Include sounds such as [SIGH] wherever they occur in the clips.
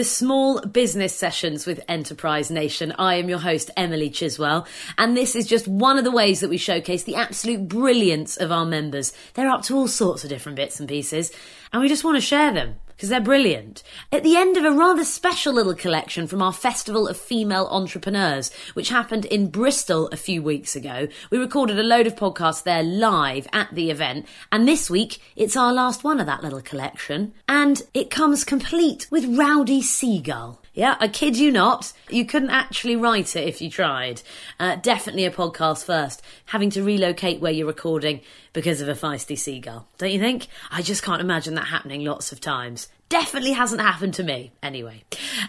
the Small Business Sessions with Enterprise Nation. I am your host, Emily Chiswell, and this is just one of the ways that we showcase the absolute brilliance of our members. They're up to all sorts of different bits and pieces, and we just want to share them because they're brilliant. At the end of a rather special little collection from our Festival of Female Entrepreneurs, which happened in Bristol a few weeks ago, we recorded a load of podcasts there live at the event. And this week, it's our last one of that little collection. And it comes complete with Rowdy Seagull. Yeah, I kid you not. You couldn't actually write it if you tried. Uh, definitely a podcast first, having to relocate where you're recording because of a feisty seagull. Don't you think? I just can't imagine that happening lots of times. Definitely hasn't happened to me. Anyway,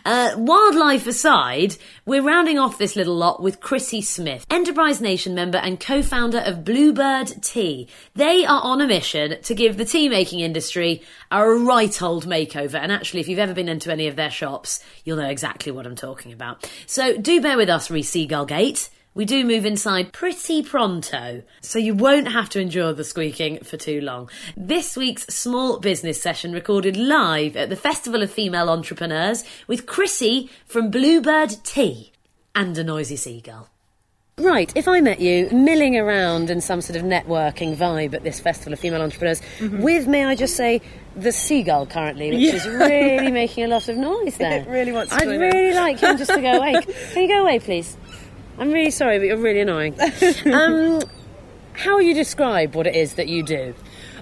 uh, wildlife aside, we're rounding off this little lot with Krisi Smith, Enterprise Nation member and co-founder of Bluebird Tea. They are on a mission to give the tea making industry a right old makeover. And actually, if you've ever been into any of their shops, you'll know exactly what I'm talking about. So do bear with us, Reese Seagullgate. We do move inside pretty pronto, so you won't have to endure the squeaking for too long. This week's small business session recorded live at the Festival of Female Entrepreneurs with Krisi from Bluebird Tea and a noisy seagull. Right, if I met you milling around in some sort of networking vibe at this Festival of Female Entrepreneurs, Mm-hmm. with, may I just say, the seagull currently, which Yeah. is really [LAUGHS] making a lot of noise there. It really wants to I'd really like him just to go away. Can you go away, please? I'm really sorry, but you're really annoying. [LAUGHS] Um, how you describe what it is that you do?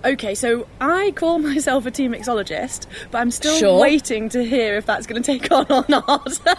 Okay, so I call myself a tea mixologist, but I'm still Sure. waiting to hear if that's going to take on or not. [LAUGHS]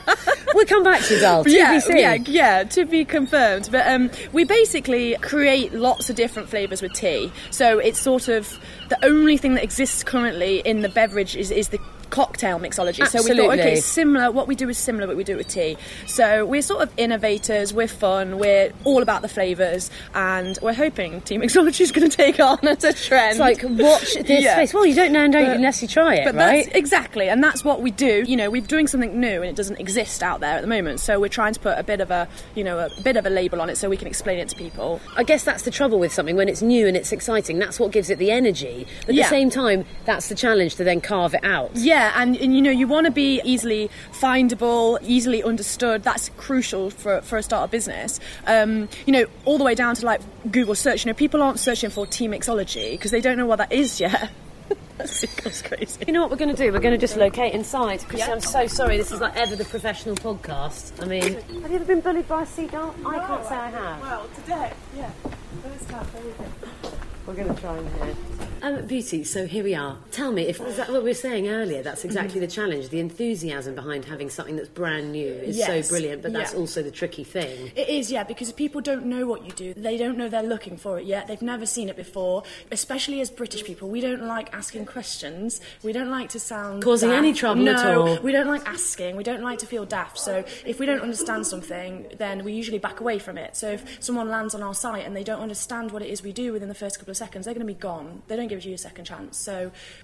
We'll come back to you, Dal. yeah, TBC. yeah, yeah, to be confirmed. But um, we basically create lots of different flavours with tea. So it's sort of the only thing that exists currently in the beverage is, is the cocktail mixology. So we thought, Absolutely. okay, similar. What we do is similar, but we do it with tea. So we're sort of innovators. We're fun. We're all about the flavours, and we're hoping tea mixology is going [LAUGHS] to take on as a trend. It's like, watch [LAUGHS] this Yeah. space. Well, you don't know don't But- unless you try it, But right? that's exactly, and that's what we do. You know, we're doing something new, and it doesn't exist out there at the moment. So we're trying to put a bit of a, you know, a bit of a label on it so we can explain it to people. I guess that's the trouble with something when it's new and it's exciting. That's what gives it the energy. But at Yeah. the same time, that's the challenge to then carve it out. Yeah, and, and you know, you want to be easily findable, easily understood. That's crucial for for a startup business. Um, you know, all the way down to like Google search. You know, people aren't searching for tea mixology because they don't know what that is yet. [LAUGHS] that goes crazy. You know what we're going to do? We're going to just locate inside. Chris, Yeah. I'm so sorry. This is like ever the professional podcast. I mean, have you ever been bullied by a seagull? I can't say I have. Well, today, yeah, first time, everything. We're going to try and hear. Um, Beauty, so here we are. Tell me, if is that what we were saying earlier? That's exactly the challenge. The enthusiasm behind having something that's brand new is Yes. so brilliant, but that's Yeah. also the tricky thing. It is, yeah, because people don't know what you do, they don't know they're looking for it yet. They've never seen it before. Especially as British people, we don't like asking questions. We don't like to sound Causing daft. any trouble no, at all. We don't like asking. We don't like to feel daft. So if we don't understand something, then we usually back away from it. So if someone lands on our site and they don't understand what it is we do within the first couple of seconds, they're going to be gone. They don't give you a second chance. So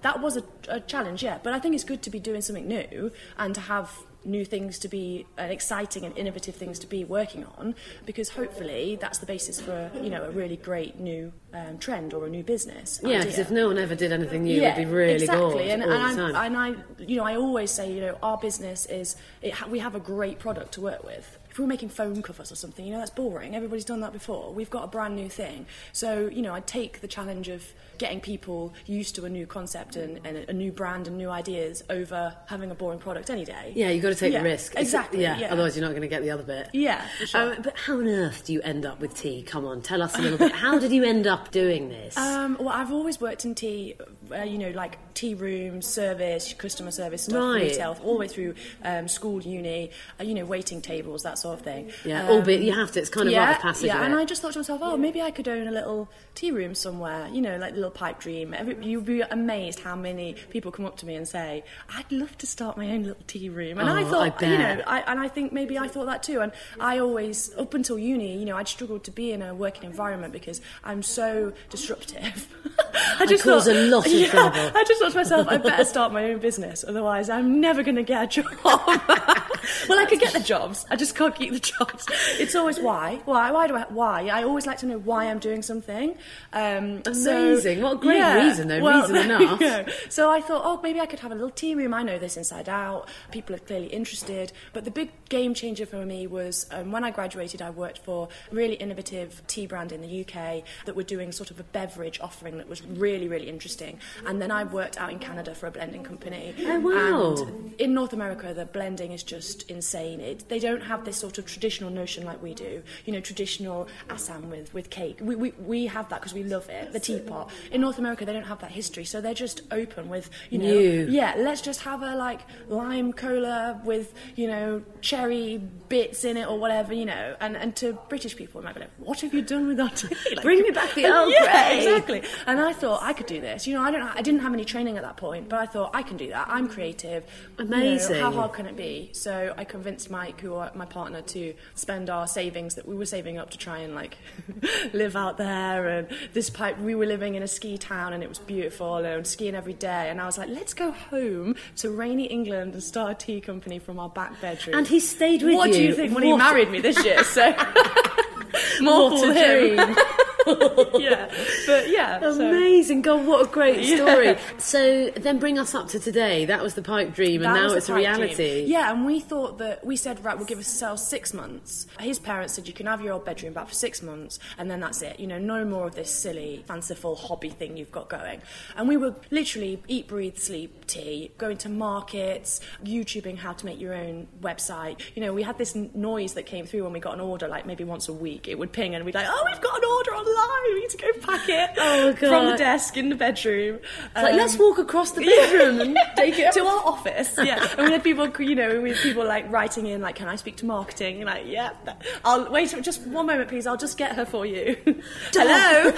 that was a, a challenge, yeah. But I think it's good to be doing something new and to have new things to be and exciting and innovative things to be working on because hopefully that's the basis for you know a really great new um, trend or a new business Yeah, because if no one ever did anything new, it would be really exactly. bored and, all and, the I, time. and I, you know, I always say, you know, our business is it ha- we have a great product to work with. If we were making phone covers or something, you know, that's boring. Everybody's done that before. We've got a brand new thing, so you know, I take the challenge of getting people used to a new concept and, and a new brand and new ideas over having a boring product any day. yeah, you've got to take Yeah, the risk. Exactly. yeah, yeah. otherwise you're not going to get the other bit. Yeah, for sure. Um, but how on earth do you end up with tea? Come on, tell us a little bit. How did you end up doing this? [LAUGHS] Um, well, I've always worked in tea, uh, you know, like tea rooms, service, customer service stuff, Right. retail, all the way through um, school, uni, uh, you know, waiting tables, that sort of thing. yeah, Um, albeit you have to. It's kind of yeah, like a passage. yeah, and. I just thought to myself, oh, maybe I could own a little tea room somewhere, you know, like a little pipe dream. Every, you'd be amazed how many people come up to me and say, I'd love to start my own little tea room. And I Oh, thought, I you know, I, and I think maybe I thought that too. And I always, up until uni, you know, I'd struggled to be in a working environment because I'm so disruptive. [LAUGHS] I just cause thought, a lot of [LAUGHS] yeah, trouble. I just thought to myself, I better start my own business, otherwise I'm never going to get a job. [LAUGHS] well, I could get the jobs. I just can't keep the jobs. It's always why, why, why do I, why? I always like to know why I'm doing something. Um, Amazing. So, what a great yeah, reason, though. well, reason [LAUGHS] enough. So I thought, oh, maybe I could have a little tea room. I know this inside out. People are clearly interested. But the big game changer for me was um, when I graduated, I worked for a really innovative tea brand in the UK that were doing sort of a beverage offering that was really, really interesting. And then I worked out in Canada for a blending company. Oh, wow. And in North America, the blending is just insane. It, they don't have this sort of traditional notion like we do. You know, traditional Assam with, with cake. We, we, we have that because we love it, the teapot. In North America, they don't have that history, so they're just open with, you know, New. yeah, let's just have a like lime cola with, you know, cherry bits in it or whatever, you know. And, and to British people, it might be like, what have you done with tea? [LAUGHS] Like, Bring me back the Earl [LAUGHS] Grey. yeah, exactly. And I thought I could do this. You know, I don't. I didn't have any training at that point, but I thought I can do that. I'm creative. You know, Amazing. how hard can it be? So I convinced Mike, who are my partner, to spend our savings that we were saving up to try and like [LAUGHS] live out there. And this pipe, we were living in a ski town, and it was beautiful, and skiing every day. And I was like, let's go home to rainy England and start a tea company from our back bedroom. And he stayed with what you. do you think when he married me this year? So. [LAUGHS] [LAUGHS] More What for him. [LAUGHS] yeah, but yeah, so- Amazing, God, what a great Yeah. story. So then bring us up to today. That was the pipe dream, and That now it's a reality. dream. Yeah, and we thought that we said right, we'll give ourselves six months. His parents said you can have your old bedroom back for six months, and then that's it. You know, no more of this silly, fanciful hobby thing you've got going. And we were literally eat, breathe, sleep, tea, going to markets, YouTubing how to make your own website. You know, we had this noise that came through when we got an order, like maybe once a week. It would ping, and we'd like, oh, we've got an order online. We need to go pack it [LAUGHS] Oh, from the desk in the bedroom. It's like, Um, let's walk across the bedroom and [LAUGHS] take it to our office. Yeah, and we had people, you know, we had people like writing in, like, "Can I speak to marketing?" And like, yeah, I'll wait just one moment, please. I'll just get her for you. [LAUGHS] Hello.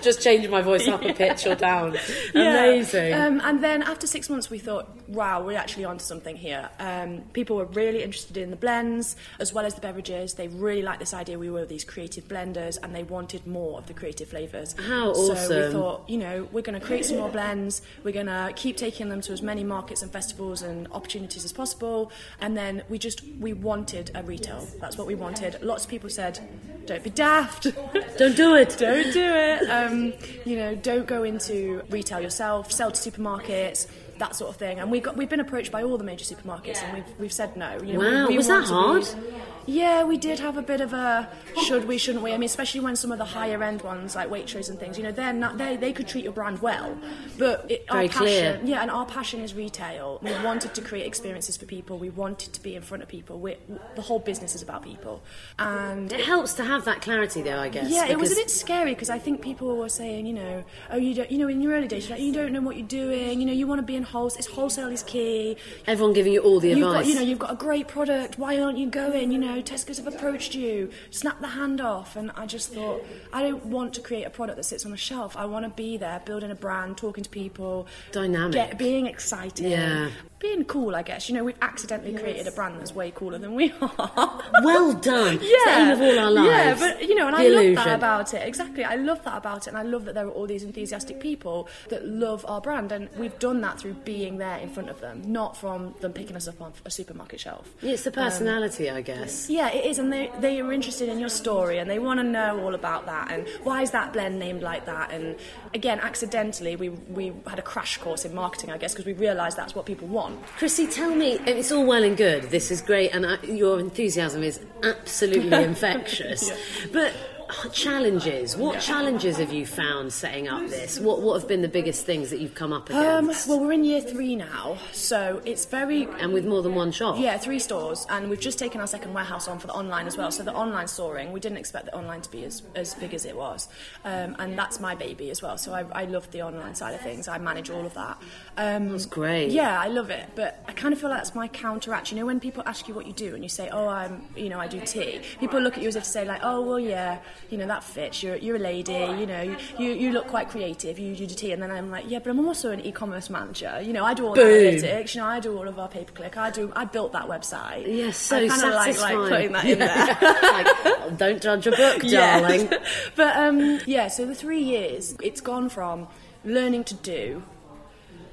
Just change my voice up a pitch or down. Yeah. Amazing. Um, and then after six months, we thought, wow, we're actually onto something here. Um, people were really interested in the blends as well as the beverages. They really liked this idea. We were these creative blenders, and they wanted more of the creative flavors. How So we thought, you know, we're going to create some more blends. We're going to keep taking them to as many markets and festivals and opportunities as possible. And then we just we wanted a retail. That's what we wanted. Lots of people said, "Don't be daft." [LAUGHS] Don't do it. don't do it. Um, you know, don't go into retail yourself. Sell to supermarkets, that sort of thing. And we got we've been approached by all the major supermarkets, and we've we've said no. You know, Wow, we, we was that want hard? be- yeah, we did have a bit of a should we, shouldn't we? I mean, especially when some of the higher end ones like Waitrose and things, you know, they're not they they could treat your brand well, but it, Very our passion, clear. yeah, and our passion is retail. We wanted to create experiences for people. We wanted to be in front of people. we the whole business is about people, and It helps to have that clarity, though, I guess. yeah, it was a bit scary because I think people were saying, you know, oh, you don't, you know, in your early days, you're like, you don't know what you're doing. You know, you want to be in wholesale. It's wholesale is key. Everyone giving you all the You've advice. got, you know, you've got a great product. Why aren't you going? You know, Tesco's have approached you. Snap the hand off. And I just thought, I don't want to create a product that sits on a shelf. I want to be there, building a brand, talking to people, Dynamic. get, being excited, Yeah. being cool. I guess you know, we've accidentally created a brand that's way cooler than we are. well [LAUGHS] done. It's the Yeah, aim of all our lives. Yeah, but you know, and The I love that about it. Exactly, I love that about it, and I love that there are all these enthusiastic people that love our brand, and we've done that through being there in front of them, not from them picking us up on a supermarket shelf. Yeah, It's the um, personality, I guess. Yeah, it is, and they they are interested in your story, and they want to know all about that, and why is that blend named like that? And again, accidentally, we we had a crash course in marketing, I guess, because we realised that's what people want. Krisi, tell me, it's all well and good. This is great, and uh, your enthusiasm is absolutely [LAUGHS] infectious. But uh, challenges. What challenges have you found setting up this? What What have been the biggest things that you've come up Um, against? well, we're in year three now, so it's very and with more than one shop. Yeah, three stores, and we've just taken our second warehouse on for the online as well. So the online soaring, we didn't expect the online to be as, as big as it was, um, and that's my baby as well. So I, I love the online side of things. I manage all of that. Um, That's great. Yeah, I love it, but I kind of feel like that's my counteract. You know, when people ask you what you do, and you say, "Oh, I'm," you know, I do tea. People look at you as if to say, like, "Oh, well, yeah, you know, that fits. You're you're a lady. You know, you you look quite creative. You you do tea." And then I'm like, "Yeah, but I'm also an e-commerce manager. You know, I do all the analytics. You know, I do all of our pay per click. I do. I built that website. Yes, so I like, like putting that in Yeah. there. [LAUGHS] like, don't judge a book, [LAUGHS] Yeah. darling. [LAUGHS] but um, yeah, so the three years, it's gone from learning to do,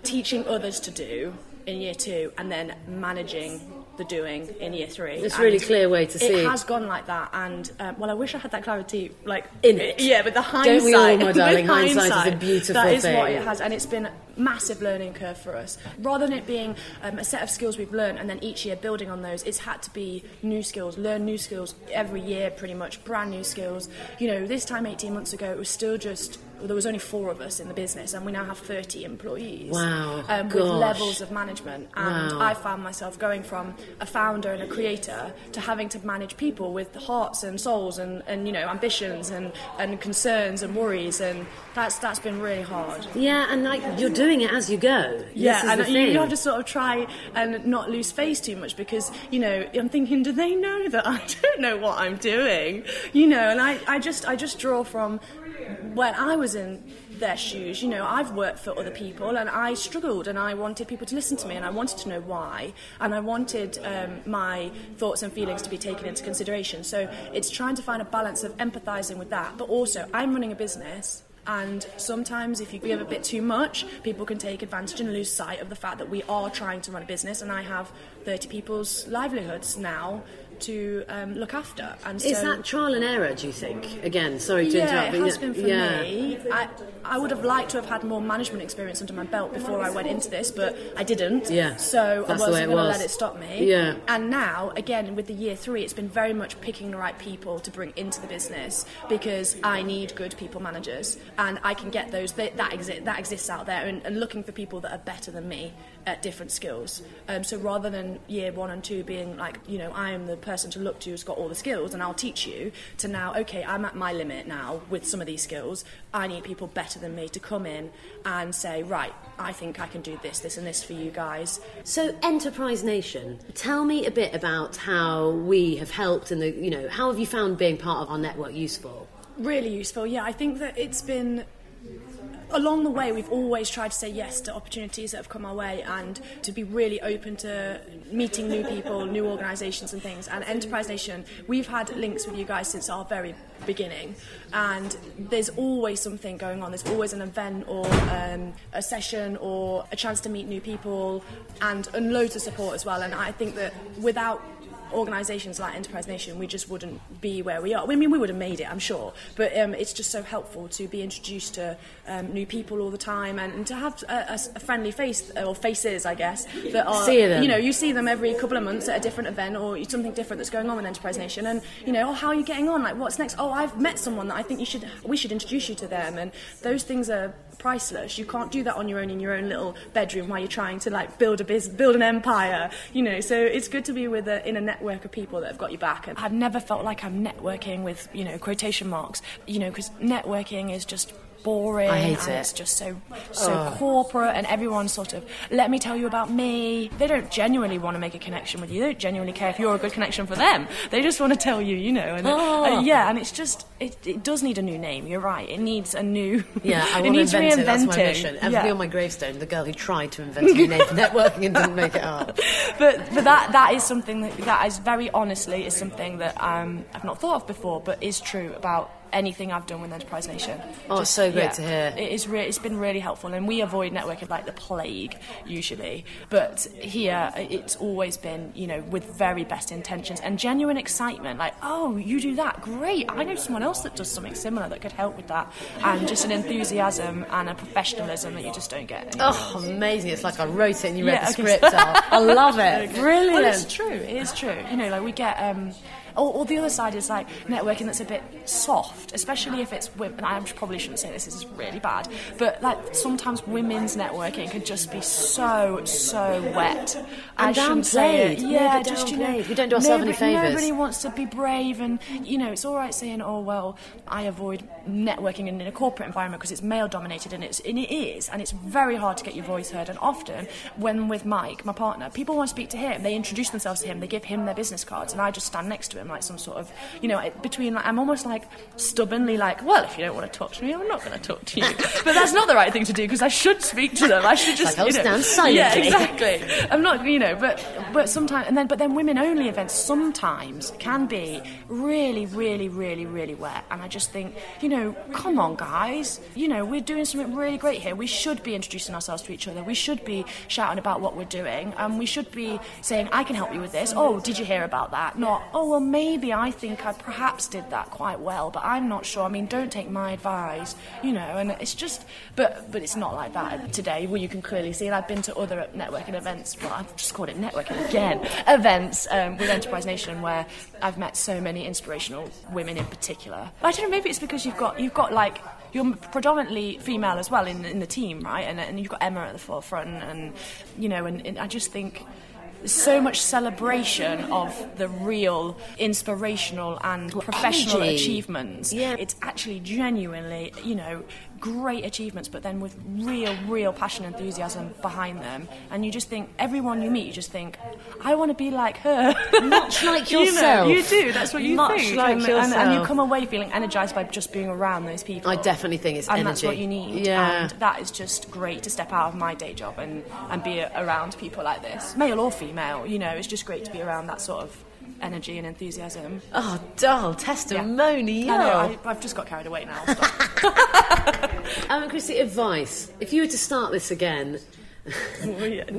teaching others to do in year two, and then managing the doing in year three. It's a really clear way to see. It has gone like that, and um, well, I wish I had that clarity, like In it. Yeah, but the hindsight, Don't we all, my [LAUGHS] darling? Hindsight is a hindsight, beautiful That is what it has, and it's been massive learning curve for us. Rather than it being um, a set of skills we've learned, and then each year building on those, it's had to be new skills, learn new skills every year, pretty much brand new skills. You know, this time 18 months ago, it was still just. Well, there was only four of us in the business, and we now have 30 employees. Wow, Um, with levels of management, and Wow. I found myself going from a founder and a creator to having to manage people with hearts and souls and, and you know ambitions and, and concerns and worries, and that's that's been really hard. Yeah, and like you're doing it as you go. Yeah, and you, you have to sort of try and not lose face too much because you know I'm thinking, do they know that I [LAUGHS] don't know what I'm doing? You know, and I, I just I just draw from when I was in their shoes. You know, I've worked for other people and I struggled and I wanted people to listen to me and I wanted to know why and I wanted um, my thoughts and feelings to be taken into consideration. So it's trying to find a balance of empathising with that, but also I'm running a business. And sometimes, if you give a bit too much, people can take advantage and lose sight of the fact that we are trying to run a business, and I have 30 people's livelihoods now to um, look after. And Is so, that trial and error? Do you think? Again, sorry to yeah, interrupt. it has been for yeah. me. I, I would have liked to have had more management experience under my belt before I went into this, but I didn't. Yeah, So I wasn't going to was. let it stop me. Yeah. And now, again, with the year three, it's been very much picking the right people to bring into the business because I need good people managers, and I can get those. That that, exi- that exists out there, and, and looking for people that are better than me at different skills. Um, so rather than year one and two being like, you know, I am the person to look to who's got all the skills, and I'll teach you. To now, okay, I'm at my limit now with some of these skills. I need people better than me to come in and say, right, I think I can do this, this, and this for you guys. So, Enterprise Nation, tell me a bit about how we have helped, and the you know, how have you found being part of our network useful? Really useful, yeah. I think that it's been along the way we've always tried to say yes to opportunities that have come our way and to be really open to meeting new people new organisations and things. And enterprise nation we've had links with you guys since our very beginning. And there's always something going on. There's always an event or um, a session or a chance to meet new people and, and loads of support as well. And i think that without organisations like Enterprise Nation, we just wouldn't be where we are. I mean, we would have made it, I'm sure, but um, it's just so helpful to be introduced to um, new people all the time and, and to have a, a friendly face or faces, I guess, that are See them. you know you see them every couple of months at a different event or something different that's going on with Enterprise Nation, and you know, oh, how are you getting on? Like, what's next? Oh, I've met someone that I think you should we should introduce you to them, and those things are priceless. You can't do that on your own in your own little bedroom while you're trying to like build a business, build an empire, you know. So it's good to be with a, in a network of people that have got your back. And I've never felt like I'm networking with you know quotation marks, you know, because networking is just boring I hate and it. it's just so so corporate and everyone's sort of let me tell you about me they don't genuinely want to make a connection with you they don't genuinely care if you're a good connection for them they just want to tell you you know and Oh. uh, yeah and it's just it, it does need a new name you're right it needs a new Yeah, I [LAUGHS] want to invent it. That's my mission. Ever Yeah. on my gravestone, the girl who tried to invent a new name for [LAUGHS] networking and didn't make it up. but but that that is something that that is very honestly is something that um, I've not thought of before, but is true about anything I've done with Enterprise Nation. Oh, so great to hear. It is re- it's been really helpful, and we avoid networking like the plague usually, but here it's always been you know with very best intentions and genuine excitement. Like, oh, you do that, great! I know someone else that does something similar that could help with that, and just an enthusiasm and a professionalism that you just don't get. else. Oh, amazing! It's like I wrote it and you read Yeah, the okay. script out. I love it. [LAUGHS] Brilliant. Well, it's true. It is true. You know, like we get. Um, or, or the other side is like networking that's a bit soft, especially if it's women. I probably shouldn't say this. This is really bad, but like sometimes women's networking can just be so so wet. I And shouldn't say it. Yeah, just you know. We don't do ourselves any nobody- favours. Nobody wants to be brave, and you know, it's all right saying, "Oh well, I avoid networking in, in a corporate environment because it's male dominated," and it's and it is, and it's very hard to get your voice heard. And often, when with Mike, my partner, people want to speak to him. They introduce themselves to him. They give him their business cards, and I just stand next to him like some sort of, you know, between like, I'm almost like stubbornly like, well, if you don't want to talk to me, I'm not going to talk to you. [LAUGHS] but that's not the right thing to do because I should speak to them. I should just, like, oh, you know, stand [LAUGHS] silently. Yeah, exactly. I'm not, you know, but but sometimes and then but then women only events sometimes can be really, really, really, really wet. And I just think, you know, come on, guys. You know, we're doing something really great here. We should be introducing ourselves to each other. We should be shouting about what we're doing, and we should be saying, "I can help you with this." Oh, did you hear about that? Not, oh, well, maybe I think I perhaps did that quite well, but I'm not sure. I mean, don't take my advice, you know. And it's just, but but it's not like that today. Well, you can clearly see, and I've been to other networking events. Well, I've just called it networking again. [LAUGHS] events um, with Enterprise Nation where I've met so many inspirational women in particular. I don't know. Maybe it's because you've got you've got like you're predominantly female as well in in the team, right? And and you've got Emma at the forefront, and you know, and, and I just think so much celebration of the real inspirational and professional energy. achievements. Yeah. It's actually genuinely, you know, great achievements, but then with real, real passion and enthusiasm behind them. And you just think, everyone you meet, you just think, I want to be like her. Much [LAUGHS] like You know, yourself. You, do, that's what you Much think. like and, and, and you come away feeling energised by just being around those people. I definitely think it's and that's what you need. Yeah. And that is just great to step out of my day job and, and be around people like this, male or female. You know, it's just great to be around that sort of energy and enthusiasm. Oh, dull testimonial. I know, I, I've just got carried away now. I'll Stop. [LAUGHS] Um, Krisi, advice. If you were to start this again, [LAUGHS]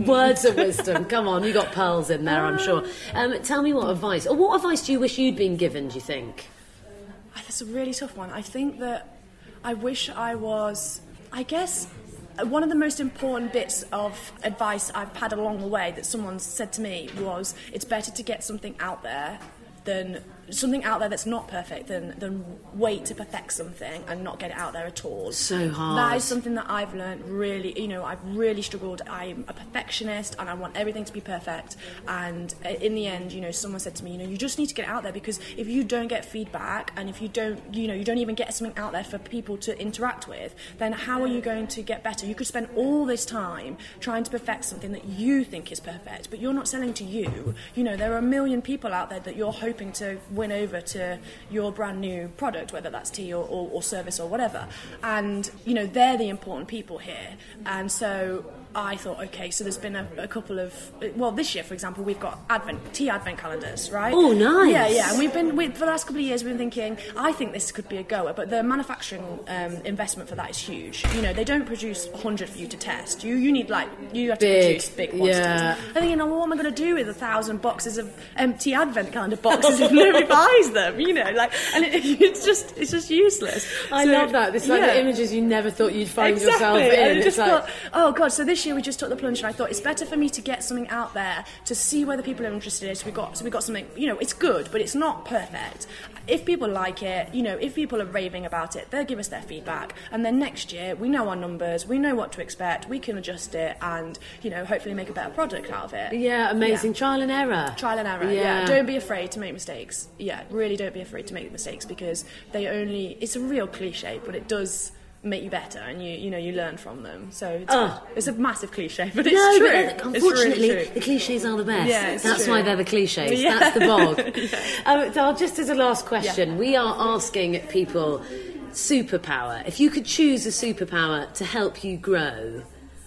words of wisdom. Come on, you got pearls in there, I'm sure. Um, tell me what advice, or what advice do you wish you'd been given? Do you think? Ah, That's a really tough one. I think that I wish I was, I guess, one of the most important bits of advice I've had along the way that someone said to me was it's better to get something out there than something out there that's not perfect than, than wait to perfect something and not get it out there at all. So hard. That is something that I've learned really, you know, I've really struggled. I'm a perfectionist and I want everything to be perfect. And uh, in the end, you know, someone said to me, you know, you just need to get out there because if you don't get feedback and if you don't, you know, you don't even get something out there for people to interact with, then how are you going to get better? You could spend all this time trying to perfect something that you think is perfect, but you're not selling to you. You know, there are a million people out there that you're hoping to win over to your brand new product, whether that's tea or, or, or service or whatever. And, you know, they're the important people here. And so I thought, okay, so there's been a, a couple of, well, this year, for example, we've got advent tea advent calendars, right? Oh, nice. Yeah, yeah. And we've been we, for the last couple of years, we've been thinking, I think this could be a goer, but the manufacturing um, investment for that is huge. You know, they don't produce 100 for you to test. You you need like you have to Big, produce big quantities. yeah. I'm thinking, oh, well, what am I going to do with a thousand boxes of empty advent calendar boxes if nobody [LAUGHS] buys them? You know, like, and it, [LAUGHS] it's just it's just useless. I So, love that. It's like yeah. the images you never thought you'd find exactly. yourself in. And I It's just like, thought, oh god. So this year we just took the plunge, and I thought it's better for me to get something out there to see whether people are interested. So we got, so we got something. You know, it's good, but it's not perfect. If people like it, you know, if people are raving about it, they'll give us their feedback, and then next year we know our numbers, we know what to expect, we can adjust it, and you know, hopefully make a better product out of it. yeah, amazing Yeah. trial and error. Trial and error. Yeah. Yeah. Don't be afraid to make mistakes. Yeah, really don't be afraid to make mistakes because they only it's a real cliche, but it does make you better and you you know you learn from them. So it's, Oh. it's a massive cliche, but it's no, true. but It's really unfortunately, true. the cliches are the best. Yeah, That's true. why they're the cliches. Yeah. That's the bog. [LAUGHS] um, so just as a last question, we are asking people superpower. If you could choose a superpower to help you grow,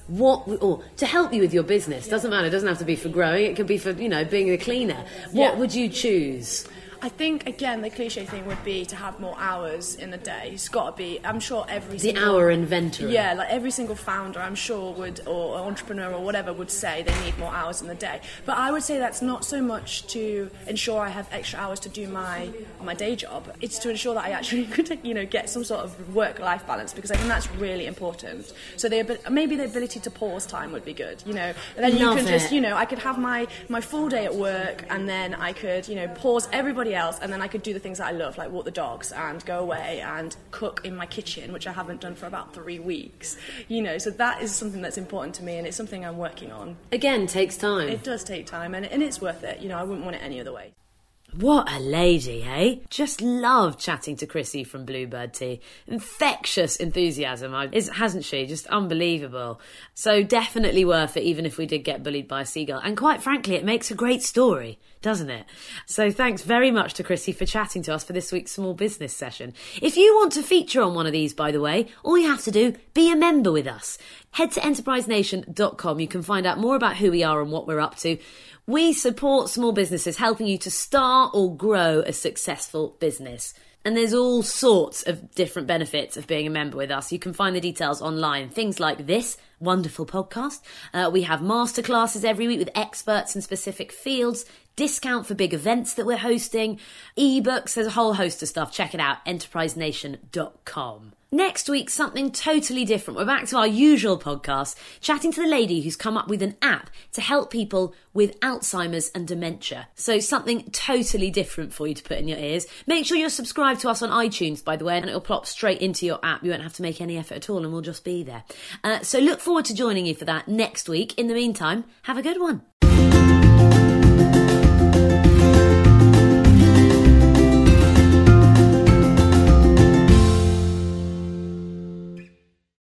what or to help you with your business doesn't matter. It doesn't have to be for growing. It could be for you know being a cleaner. What Yeah. would you choose? I think again the cliche thing would be to have more hours in a day. It's got to be. I'm sure every The single, hour inventor. Yeah, like every single founder, I'm sure would or entrepreneur or whatever would say they need more hours in the day. But I would say that's not so much to ensure I have extra hours to do my my day job. It's to ensure that I actually [LAUGHS] could you know get some sort of work life balance because I think that's really important. So the maybe the ability to pause time would be good. You know, and then Love you can just you know I could have my my full day at work and then I could you know pause everybody else and then I could do the things that I love like walk the dogs and go away and cook in my kitchen which I haven't done for about three weeks you know? So that is something that's important to me and it's something I'm working on. Again, takes time. it does take time and, and it's worth it you know? I wouldn't want it any other way What a lady, hey? Just love chatting to Krisi from Bluebird Tea. Infectious enthusiasm, is, hasn't she? Just unbelievable. So definitely worth it, even if we did get bullied by a seagull. And quite frankly, it makes a great story, doesn't it? So thanks very much to Krisi for chatting to us for this week's small business session. If you want to feature on one of these, by the way, all you have to do, be a member with us. Head to enterprisenation.com. You can find out more about who we are and what we're up to. We support small businesses, helping you to start or grow a successful business. And there's all sorts of different benefits of being a member with us. You can find the details online. Things like this wonderful podcast. Uh, we have masterclasses every week with experts in specific fields, discount for big events that we're hosting, ebooks. There's a whole host of stuff. Check it out, enterprisenation.com. Next week, something totally different. We're back to our usual podcast, chatting to the lady who's come up with an app to help people with Alzheimer's and dementia. So, something totally different for you to put in your ears. Make sure you're subscribed to us on iTunes, by the way, and it'll plop straight into your app. You won't have to make any effort at all, and we'll just be there. Uh, so, look forward to joining you for that next week. In the meantime, have a good one.